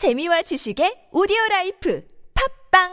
재미와 지식의 오디오 라이프 팟빵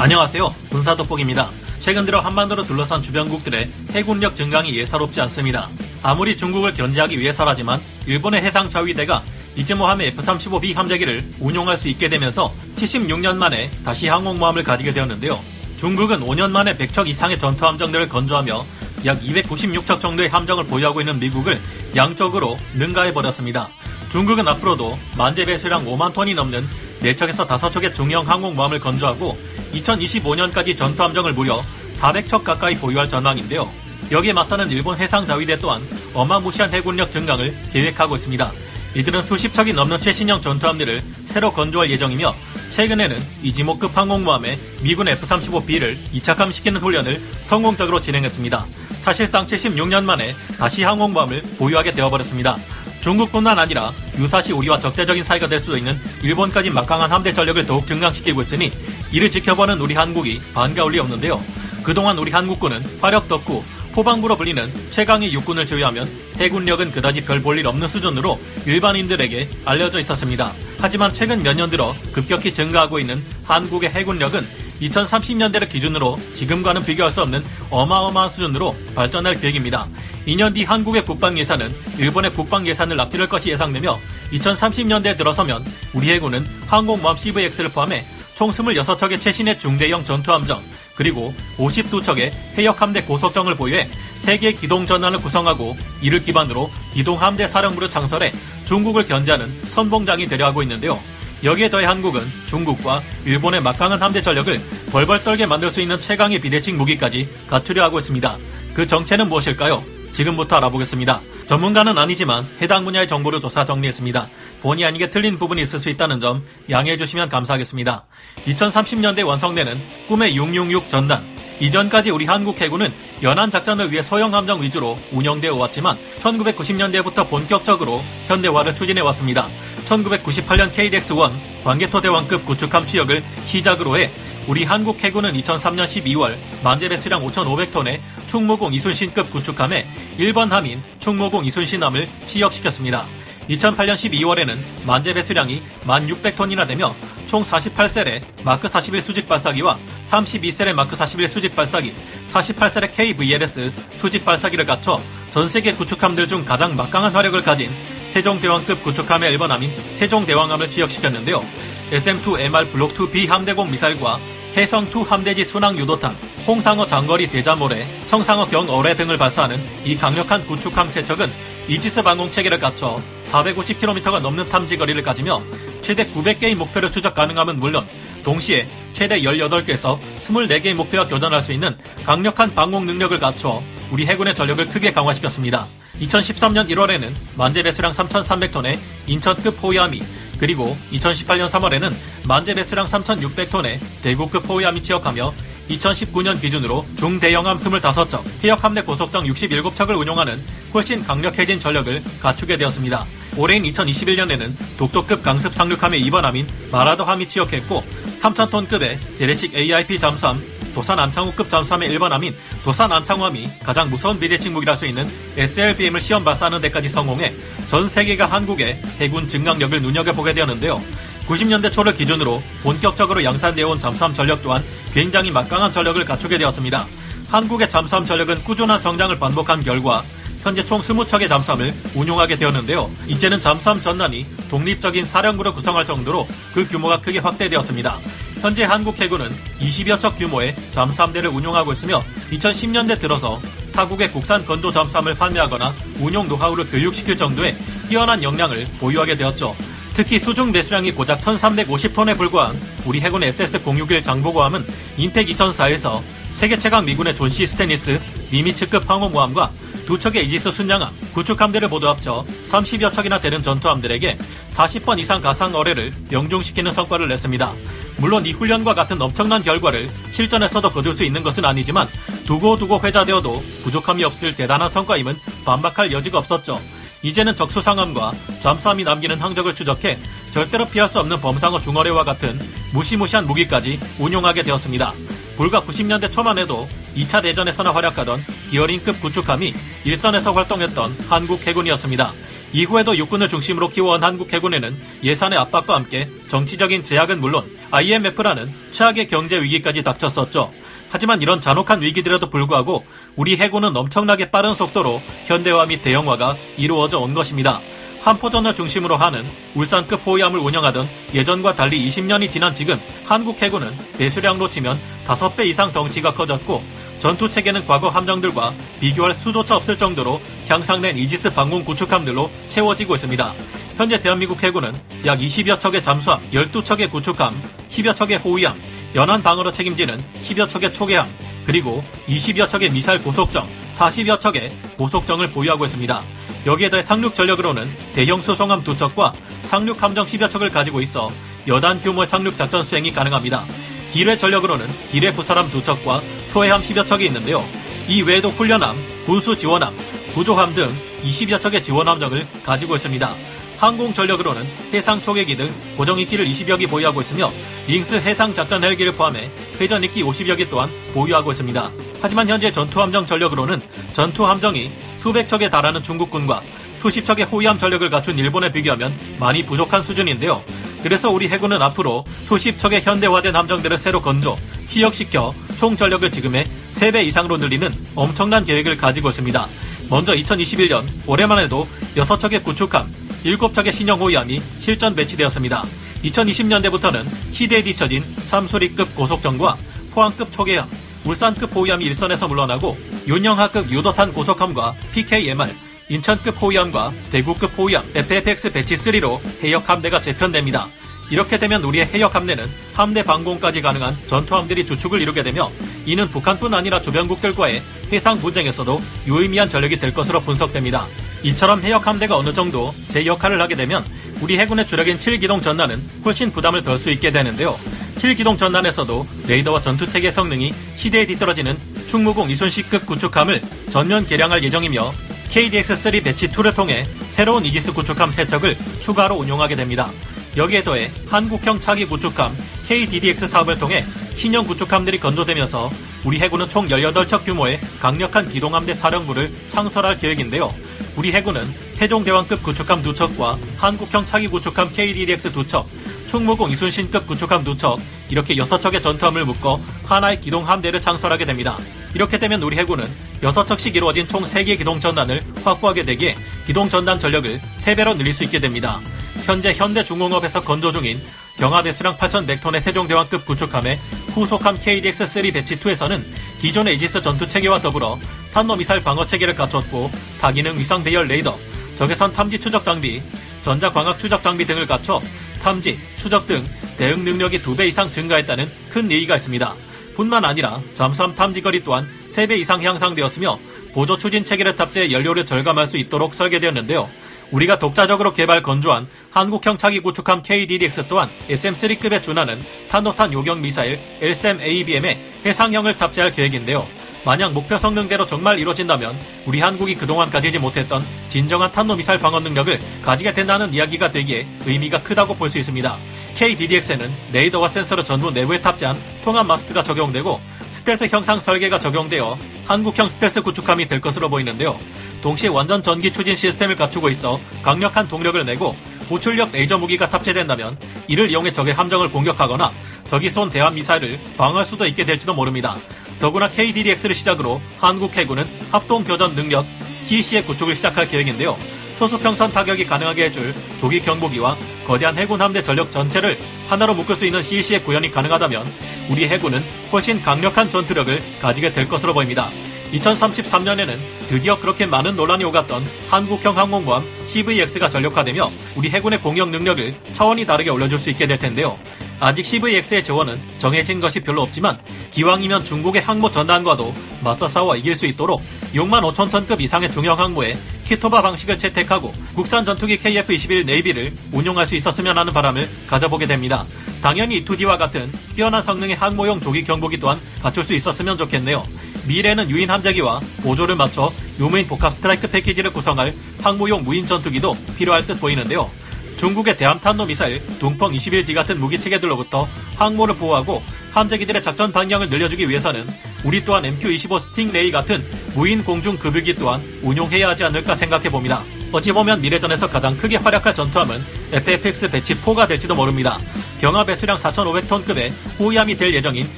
안녕하세요. 군사 돋보기입니다. 최근 들어 한반도를 둘러싼 주변국들의 해군력 증강이 예사롭지 않습니다. 아무리 중국을 견제하기 위해서라지만 일본의 해상 자위대가 이즈모함의 F-35B 함재기를 운용할 수 있게 되면서 76년 만에 다시 항공모함을 가지게 되었는데요. 중국은 5년 만에 100척 이상의 전투함정들을 건조하며 약 296척 정도의 함정을 보유하고 있는 미국을 양쪽으로 능가해버렸습니다. 중국은 앞으로도 만재 배 수량 5만 톤이 넘는 4척에서 5척의 중형 항공모함을 건조하고 2025년까지 전투 함정을 무려 400척 가까이 보유할 전망인데요. 여기에 맞서는 일본 해상자위대 또한 어마무시한 해군력 증강을 계획하고 있습니다. 이들은 수십 척이 넘는 최신형 전투함들을 새로 건조할 예정이며 최근에는 이지모급 항공모함에 미군 F-35B를 이착함시키는 훈련을 성공적으로 진행했습니다. 사실상 76년 만에 다시 항공모함을 보유하게 되어버렸습니다. 중국뿐만 아니라 유사시 우리와 적대적인 사이가 될 수도 있는 일본까지 막강한 함대 전력을 더욱 증강시키고 있으니 이를 지켜보는 우리 한국이 반가울 리 없는데요. 그동안 우리 한국군은 화력 덕후, 포방부로 불리는 최강의 육군을 제외하면 해군력은 그다지 별 볼 일 없는 수준으로 일반인들에게 알려져 있었습니다. 하지만 최근 몇 년 들어 급격히 증가하고 있는 한국의 해군력은 2030년대를 기준으로 지금과는 비교할 수 없는 어마어마한 수준으로 발전할 계획입니다. 2년 뒤 한국의 국방 예산은 일본의 국방 예산을 앞지를 것이 예상되며 2030년대에 들어서면 우리 해군은 항공모함 CVX를 포함해 총 26척의 최신의 중대형 전투함정 그리고 52척의 해역함대 고속정을 보유해 세계 기동 전단을 구성하고 이를 기반으로 기동함대 사령부를 창설해 중국을 견제하는 선봉장이 되려 하고 있는데요. 여기에 더해 한국은 중국과 일본의 막강한 함대 전력을 벌벌 떨게 만들 수 있는 최강의 비대칭 무기까지 갖추려 하고 있습니다. 그 정체는 무엇일까요? 지금부터 알아보겠습니다. 전문가는 아니지만 해당 분야의 정보를 조사 정리했습니다. 본의 아니게 틀린 부분이 있을 수 있다는 점 양해해 주시면 감사하겠습니다. 2030년대 완성되는 꿈의 666 전단. 이전까지 우리 한국 해군은 연안 작전을 위해 소형 함정 위주로 운영되어 왔지만 1990년대부터 본격적으로 현대화를 추진해 왔습니다. 1998년 KDX-1 관개토 대왕급 구축함 취역을 시작으로 해 우리 한국 해군은 2003년 12월 만재 배수량 5,500톤의 충무공 이순신급 구축함에 1번 함인 충무공 이순신함을 취역시켰습니다. 2008년 12월에는 만재 배수량이 1,600톤이나 되며 총 48셀의 마크 41 수직 발사기와 32셀의 마크 41 수직 발사기, 48셀의 KVLS 수직 발사기를 갖춰 전 세계 구축함들 중 가장 막강한 화력을 가진 세종대왕급 구축함의 1번함인 세종대왕함을 취역시켰는데요. SM-2MR 블록2B 함대공 미사일과 해성2 함대지 순항 유도탄, 홍상어 장거리 대자모래, 청상어 경어뢰 등을 발사하는 이 강력한 구축함 세척은 이지스 방공 체계를 갖춰 450km가 넘는 탐지 거리를 가지며 최대 900개의 목표를 추적 가능함은 물론 동시에 최대 18개에서 24개의 목표와 교전할 수 있는 강력한 방공 능력을 갖춰 우리 해군의 전력을 크게 강화시켰습니다. 2013년 1월에는 만재 배수량 3,300톤의 인천급 호위함이 그리고 2018년 3월에는 만재 배수량 3,600톤의 대구급 호위함이 취역하며 2019년 기준으로 중대형함 25척, 해역함대 고속정 67척을 운용하는 훨씬 강력해진 전력을 갖추게 되었습니다. 올해인 2021년에는 독도급 강습 상륙함의 2번함인 마라도함이 취역했고 3,000톤급의 재래식 AIP 잠수함 도산 안창호급 잠수함의 1번함인 도산 안창호함이 가장 무서운 비대칭 무기랄 수 있는 SLBM을 시험 발사하는 데까지 성공해 전 세계가 한국의 해군 증강력을 눈여겨보게 되었는데요. 90년대 초를 기준으로 본격적으로 양산되어 온 잠수함 전력 또한 굉장히 막강한 전력을 갖추게 되었습니다. 한국의 잠수함 전력은 꾸준한 성장을 반복한 결과 현재 총 20척의 잠수함을 운용하게 되었는데요. 이제는 잠수함 전단이 독립적인 사령부를 구성할 정도로 그 규모가 크게 확대되었습니다. 현재 한국 해군은 20여 척 규모의 잠수함대를 운용하고 있으며 2010년대 들어서 타국의 국산 건조 잠수함을 판매하거나 운용 노하우를 교육시킬 정도의 뛰어난 역량을 보유하게 되었죠. 특히 수중 배수량이 고작 1350톤에 불과한 우리 해군 SS-061 장보고함은 림팩 2004에서 세계 최강 미군의 존 C. 스테니스 니미츠급 항공모함과 두 척의 이지스 순양함, 구축함대를 모두 합쳐 30여 척이나 되는 전투함들에게 40번 이상 가상 어뢰를 명중시키는 성과를 냈습니다. 물론 이 훈련과 같은 엄청난 결과를 실전에서도 거둘 수 있는 것은 아니지만 두고두고 회자되어도 부족함이 없을 대단한 성과임은 반박할 여지가 없었죠. 이제는 적수상함과 잠수함이 남기는 항적을 추적해 절대로 피할 수 없는 범상어 중어뢰와 같은 무시무시한 무기까지 운용하게 되었습니다. 불과 90년대 초만 해도 2차 대전에서나 활약하던 기어링급 구축함이 일선에서 활동했던 한국 해군이었습니다. 이후에도 육군을 중심으로 키워온 한국 해군에는 예산의 압박과 함께 정치적인 제약은 물론 IMF라는 최악의 경제 위기까지 닥쳤었죠. 하지만 이런 잔혹한 위기들에도 불구하고 우리 해군은 엄청나게 빠른 속도로 현대화 및 대형화가 이루어져 온 것입니다. 한포전을 중심으로 하는 울산급 호위함을 운영하던 예전과 달리 20년이 지난 지금 한국 해군은 배수량로 치면 5배 이상 덩치가 커졌고 전투 체계는 과거 함정들과 비교할 수조차 없을 정도로 향상된 이지스 방공 구축함들로 채워지고 있습니다. 현재 대한민국 해군은 약 20여 척의 잠수함, 12척의 구축함, 10여 척의 호위함, 연안 방어로 책임지는 10여 척의 초계함, 그리고 20여 척의 미사일 고속정, 40여 척의 고속정을 보유하고 있습니다. 여기에 더해 상륙 전력으로는 대형 수송함 두 척과 상륙 함정 10여 척을 가지고 있어 여단 규모의 상륙 작전 수행이 가능합니다. 기뢰 전력으로는 기뢰 부사람 두 척과 토해함 10여 척이 있는데요. 이 외에도 훈련함, 군수 지원함, 구조함 등 20여 척의 지원 함정을 가지고 있습니다. 항공 전력으로는 해상 초계기 등 고정 이끼를 20여 기 보유하고 있으며 링스 해상 작전 헬기를 포함해 회전 이끼 50여 기 또한 보유하고 있습니다. 하지만 현재 전투 함정 전력으로는 전투 함정이 수백 척에 달하는 중국군과 수십 척의 호위함 전력을 갖춘 일본에 비교하면 많이 부족한 수준인데요. 그래서 우리 해군은 앞으로 수십 척의 현대화된 함정들을 새로 건조, 희역시켜 총 전력을 지금의 3배 이상으로 늘리는 엄청난 계획을 가지고 있습니다. 먼저 2021년 올해만 해도 6척의 구축함, 7척의 신형 호위함이 실전 배치되었습니다. 2020년대부터는 시대에 뒤처진 참수리급 고속정과 포항급 초계함, 울산급 호위함이 일선에서 물러나고 윤영하급 유도탄 고속함과 PKMR, 인천급 호위함과 대구급 호위함 FFX 배치 3로 해역 함대가 재편됩니다. 이렇게 되면 우리의 해역 함대는 함대 방공까지 가능한 전투함들이 주축을 이루게 되며 이는 북한뿐 아니라 주변국들과의 해상 분쟁에서도 유의미한 전력이 될 것으로 분석됩니다. 이처럼 해역 함대가 어느 정도 제 역할을 하게 되면 우리 해군의 주력인 7기동 전단은 훨씬 부담을 덜 수 있게 되는데요. 7기동 전단에서도 레이더와 전투체계 성능이 시대에 뒤떨어지는 충무공 이순식급 구축함을 전면 개량할 예정이며 KDX-3 배치 2를 통해 새로운 이지스 구축함 3척을 추가로 운용하게 됩니다. 여기에 더해 한국형 차기 구축함 KDDX 사업을 통해 신형 구축함들이 건조되면서 우리 해군은 총 18척 규모의 강력한 기동함대 사령부를 창설할 계획인데요. 우리 해군은 세종대왕급 구축함 2척과 한국형 차기 구축함 KDDX 2척, 충무공 이순신급 구축함 2척, 이렇게 6척의 전투함을 묶어 하나의 기동함대를 창설하게 됩니다. 이렇게 되면 우리 해군은 6척씩 이루어진 총 3개의 기동전단을 확보하게 되기에 기동전단 전력을 3배로 늘릴 수 있게 됩니다. 현재 현대중공업에서 건조 중인 경하대수량 8,100톤의 세종대왕급 구축함의 후속함 KDX-3 배치2에서는 기존의 이지스 전투체계와 더불어 탄도미사일 방어체계를 갖췄고 다기능 위상 배열 레이더, 적외선 탐지 추적 장비, 전자광학 추적 장비 등을 갖춰 탐지, 추적 등 대응 능력이 2배 이상 증가했다는 큰 얘기가 있습니다. 뿐만 아니라 잠수함 탐지거리 또한 3배 이상 향상되었으며 보조 추진 체계를 탑재해 연료를 절감할 수 있도록 설계되었는데요. 우리가 독자적으로 개발 건조한 한국형 차기 구축함 KDDX 또한 SM3급에 준하는 탄도탄 요격 미사일 LSM-ABM에 해상형을 탑재할 계획인데요. 만약 목표 성능대로 정말 이루어진다면 우리 한국이 그동안 가지지 못했던 진정한 탄도미사일 방어 능력을 가지게 된다는 이야기가 되기에 의미가 크다고 볼 수 있습니다. KDDX에는 레이더와 센서를 전부 내부에 탑재한 통합 마스트가 적용되고 스텔스 형상 설계가 적용되어 한국형 스텔스 구축함이 될 것으로 보이는데요. 동시에 완전 전기 추진 시스템을 갖추고 있어 강력한 동력을 내고 고출력 레이저 무기가 탑재된다면 이를 이용해 적의 함정을 공격하거나 적이 쏜 대함 미사일을 방어할 수도 있게 될지도 모릅니다. 더구나 KDDX를 시작으로 한국 해군은 합동 교전 능력 CC의 구축을 시작할 계획인데요. 초수평선 타격이 가능하게 해줄 조기 경보기와 거대한 해군 함대 전력 전체를 하나로 묶을 수 있는 CC의 구현이 가능하다면 우리 해군은 훨씬 강력한 전투력을 가지게 될 것으로 보입니다. 2033년에는 드디어 그렇게 많은 논란이 오갔던 한국형 항공모함 CVX가 전력화되며 우리 해군의 공격 능력을 차원이 다르게 올려줄 수 있게 될 텐데요. 아직 CVX의 재원은 정해진 것이 별로 없지만 기왕이면 중국의 항모 전단과도 맞서 싸워 이길 수 있도록 6만 5천 톤급 이상의 중형 항모에 키토바 방식을 채택하고 국산 전투기 KF-21 네이비를 운용할 수 있었으면 하는 바람을 가져보게 됩니다. 당연히 2D와 같은 뛰어난 성능의 항모용 조기 경보기 또한 갖출 수 있었으면 좋겠네요. 미래는 유인 함재기와 보조를 맞춰 유무인 복합 스트라이크 패키지를 구성할 항모용 무인 전투기도 필요할 듯 보이는데요. 중국의 대함탄도 미사일 둥펑 21D 같은 무기 체계들로부터 항모를 보호하고 함재기들의 작전 반경을 늘려주기 위해서는 우리 또한 MQ-25 스팅레이 같은 무인 공중 급유기 또한 운용해야 하지 않을까 생각해 봅니다. 어찌 보면 미래전에서 가장 크게 활약할 전투함은 FFX Batch 4가 될지도 모릅니다. 경하 배수량 4,500톤급의 호위함이 될 예정인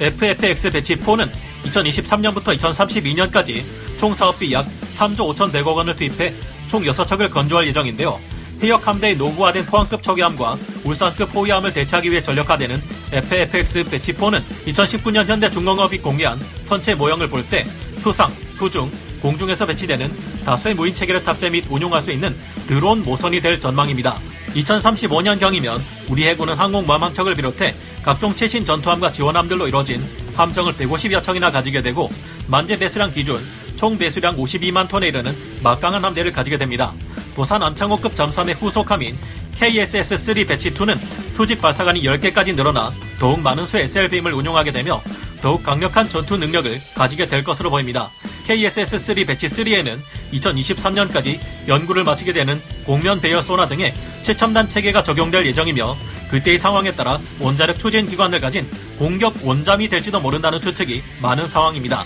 FFX Batch 4는 2023년부터 2032년까지 총 사업비 약 3조 5,100억 원을 투입해 총 6척을 건조할 예정인데요. 해역 함대의 노후화된 포항급 초기함과 울산급 호위함을 대체하기 위해 전력화되는 FFX 배치4는 2019년 현대 중공업이 공개한 선체 모형을 볼 때 수상, 수중, 공중에서 배치되는 다수의 무인 체계를 탑재 및 운용할 수 있는 드론 모선이 될 전망입니다. 2035년경이면 우리 해군은 항공모함 한 척을 비롯해 각종 최신 전투함과 지원함들로 이뤄진 함정을 150여 척이나 가지게 되고 만재 배수량 기준 총 배수량 52만 톤에 이르는 막강한 함대를 가지게 됩니다. 부산 안창호급 잠수함의 후속함인 KSS-3 배치2는 수직 발사관이 10개까지 늘어나 더욱 많은 수의 SLB임을 운용하게 되며 더욱 강력한 전투 능력을 가지게 될 것으로 보입니다. KSS-3 배치 3에는 2023년까지 연구를 마치게 되는 공면 배열 소나 등의 최첨단 체계가 적용될 예정이며 그때의 상황에 따라 원자력 추진 기관을 가진 공격 원잠이 될지도 모른다는 추측이 많은 상황입니다.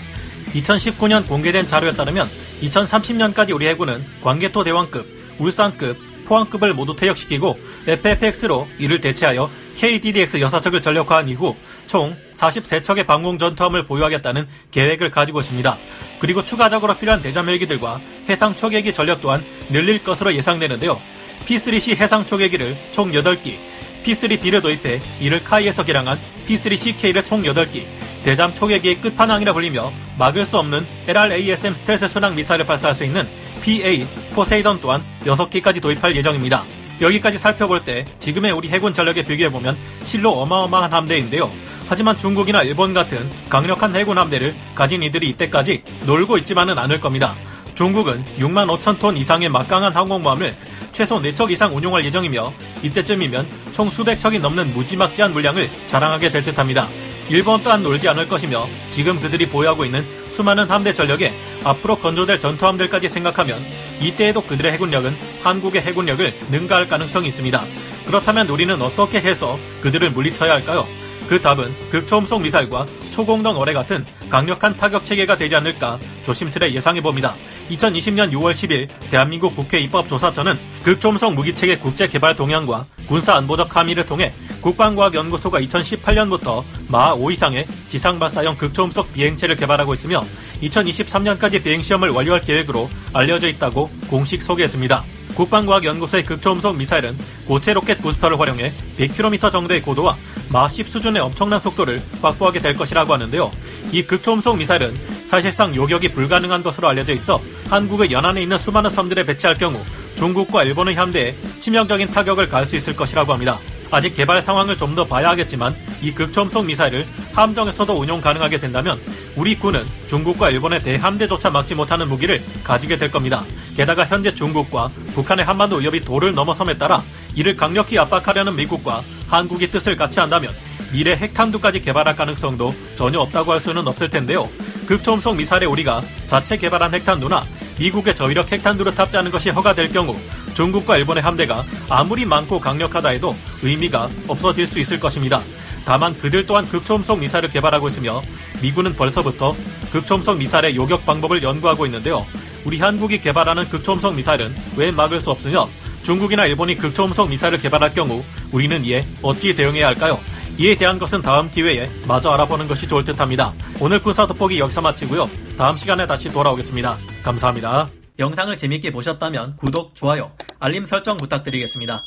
2019년 공개된 자료에 따르면 2030년까지 우리 해군은 광개토 대왕급, 울산급, 포항급을 모두 퇴역시키고 FFX로 이를 대체하여 KDDX 여사척을 전력화한 이후 총 43척의 방공 전투함을 보유하겠다는 계획을 가지고 있습니다. 그리고 추가적으로 필요한 대잠 헬기들과 해상 초계기 전력 또한 늘릴 것으로 예상되는데요. P3C 해상 초계기를 총 8기, P3B를 도입해 이를 카이에서 개량한 P3CK를 총 8기, 대잠 초계기의 끝판왕이라 불리며 막을 수 없는 LRASM 스텔스 순항 미사일을 발사할 수 있는 PA 포세이던 또한 6기까지 도입할 예정입니다. 여기까지 살펴볼 때 지금의 우리 해군 전력에 비교해보면 실로 어마어마한 함대인데요. 하지만 중국이나 일본 같은 강력한 해군 함대를 가진 이들이 이때까지 놀고 있지만은 않을 겁니다. 중국은 6만 5천 톤 이상의 막강한 항공모함을 최소 4척 이상 운용할 예정이며 이때쯤이면 총 수백 척이 넘는 무지막지한 물량을 자랑하게 될 듯합니다. 일본 또한 놀지 않을 것이며 지금 그들이 보유하고 있는 수많은 함대 전력에 앞으로 건조될 전투함들까지 생각하면 이때에도 그들의 해군력은 한국의 해군력을 능가할 가능성이 있습니다. 그렇다면 우리는 어떻게 해서 그들을 물리쳐야 할까요? 그 답은 극초음속 미사일과 초공동 어뢰 같은 강력한 타격 체계가 되지 않을까 조심스레 예상해 봅니다. 2020년 6월 10일 대한민국 국회 입법조사처는 극초음속 무기체계 국제 개발 동향과 군사 안보적 함의를 통해 국방과학연구소가 2018년부터 마5 이상의 지상 발사형 극초음속 비행체를 개발하고 있으며 2023년까지 비행 시험을 완료할 계획으로 알려져 있다고 공식 소개했습니다. 국방과학연구소의 극초음속 미사일은 고체 로켓 부스터를 활용해 100km 정도의 고도와 마 10 수준의 엄청난 속도를 확보하게 될 것이라고 하는데요. 이 극초음속 미사일은 사실상 요격이 불가능한 것으로 알려져 있어 한국의 연안에 있는 수많은 섬들에 배치할 경우 중국과 일본의 함대에 치명적인 타격을 가할 수 있을 것이라고 합니다. 아직 개발 상황을 좀 더 봐야 하겠지만 이 극초음속 미사일을 함정에서도 운용 가능하게 된다면 우리 군은 중국과 일본의 대함대조차 막지 못하는 무기를 가지게 될 겁니다. 게다가 현재 중국과 북한의 한반도 위협이 도를 넘어섬에 따라 이를 강력히 압박하려는 미국과 한국이 뜻을 같이 한다면 미래 핵탄두까지 개발할 가능성도 전혀 없다고 할 수는 없을 텐데요. 극초음속 미사일에 우리가 자체 개발한 핵탄두나 미국의 저위력 핵탄두를 탑재하는 것이 허가될 경우 중국과 일본의 함대가 아무리 많고 강력하다 해도 의미가 없어질 수 있을 것입니다. 다만 그들 또한 극초음속 미사일을 개발하고 있으며 미군은 벌써부터 극초음속 미사일의 요격 방법을 연구하고 있는데요. 우리 한국이 개발하는 극초음속 미사일은 왜 막을 수 없으며 중국이나 일본이 극초음속 미사일을 개발할 경우 우리는 이에 어찌 대응해야 할까요? 이에 대한 것은 다음 기회에 마저 알아보는 것이 좋을 듯 합니다. 오늘 군사 돋보기 여기서 마치고요. 다음 시간에 다시 돌아오겠습니다. 감사합니다. 영상을 재밌게 보셨다면 구독, 좋아요, 알림 설정 부탁드리겠습니다.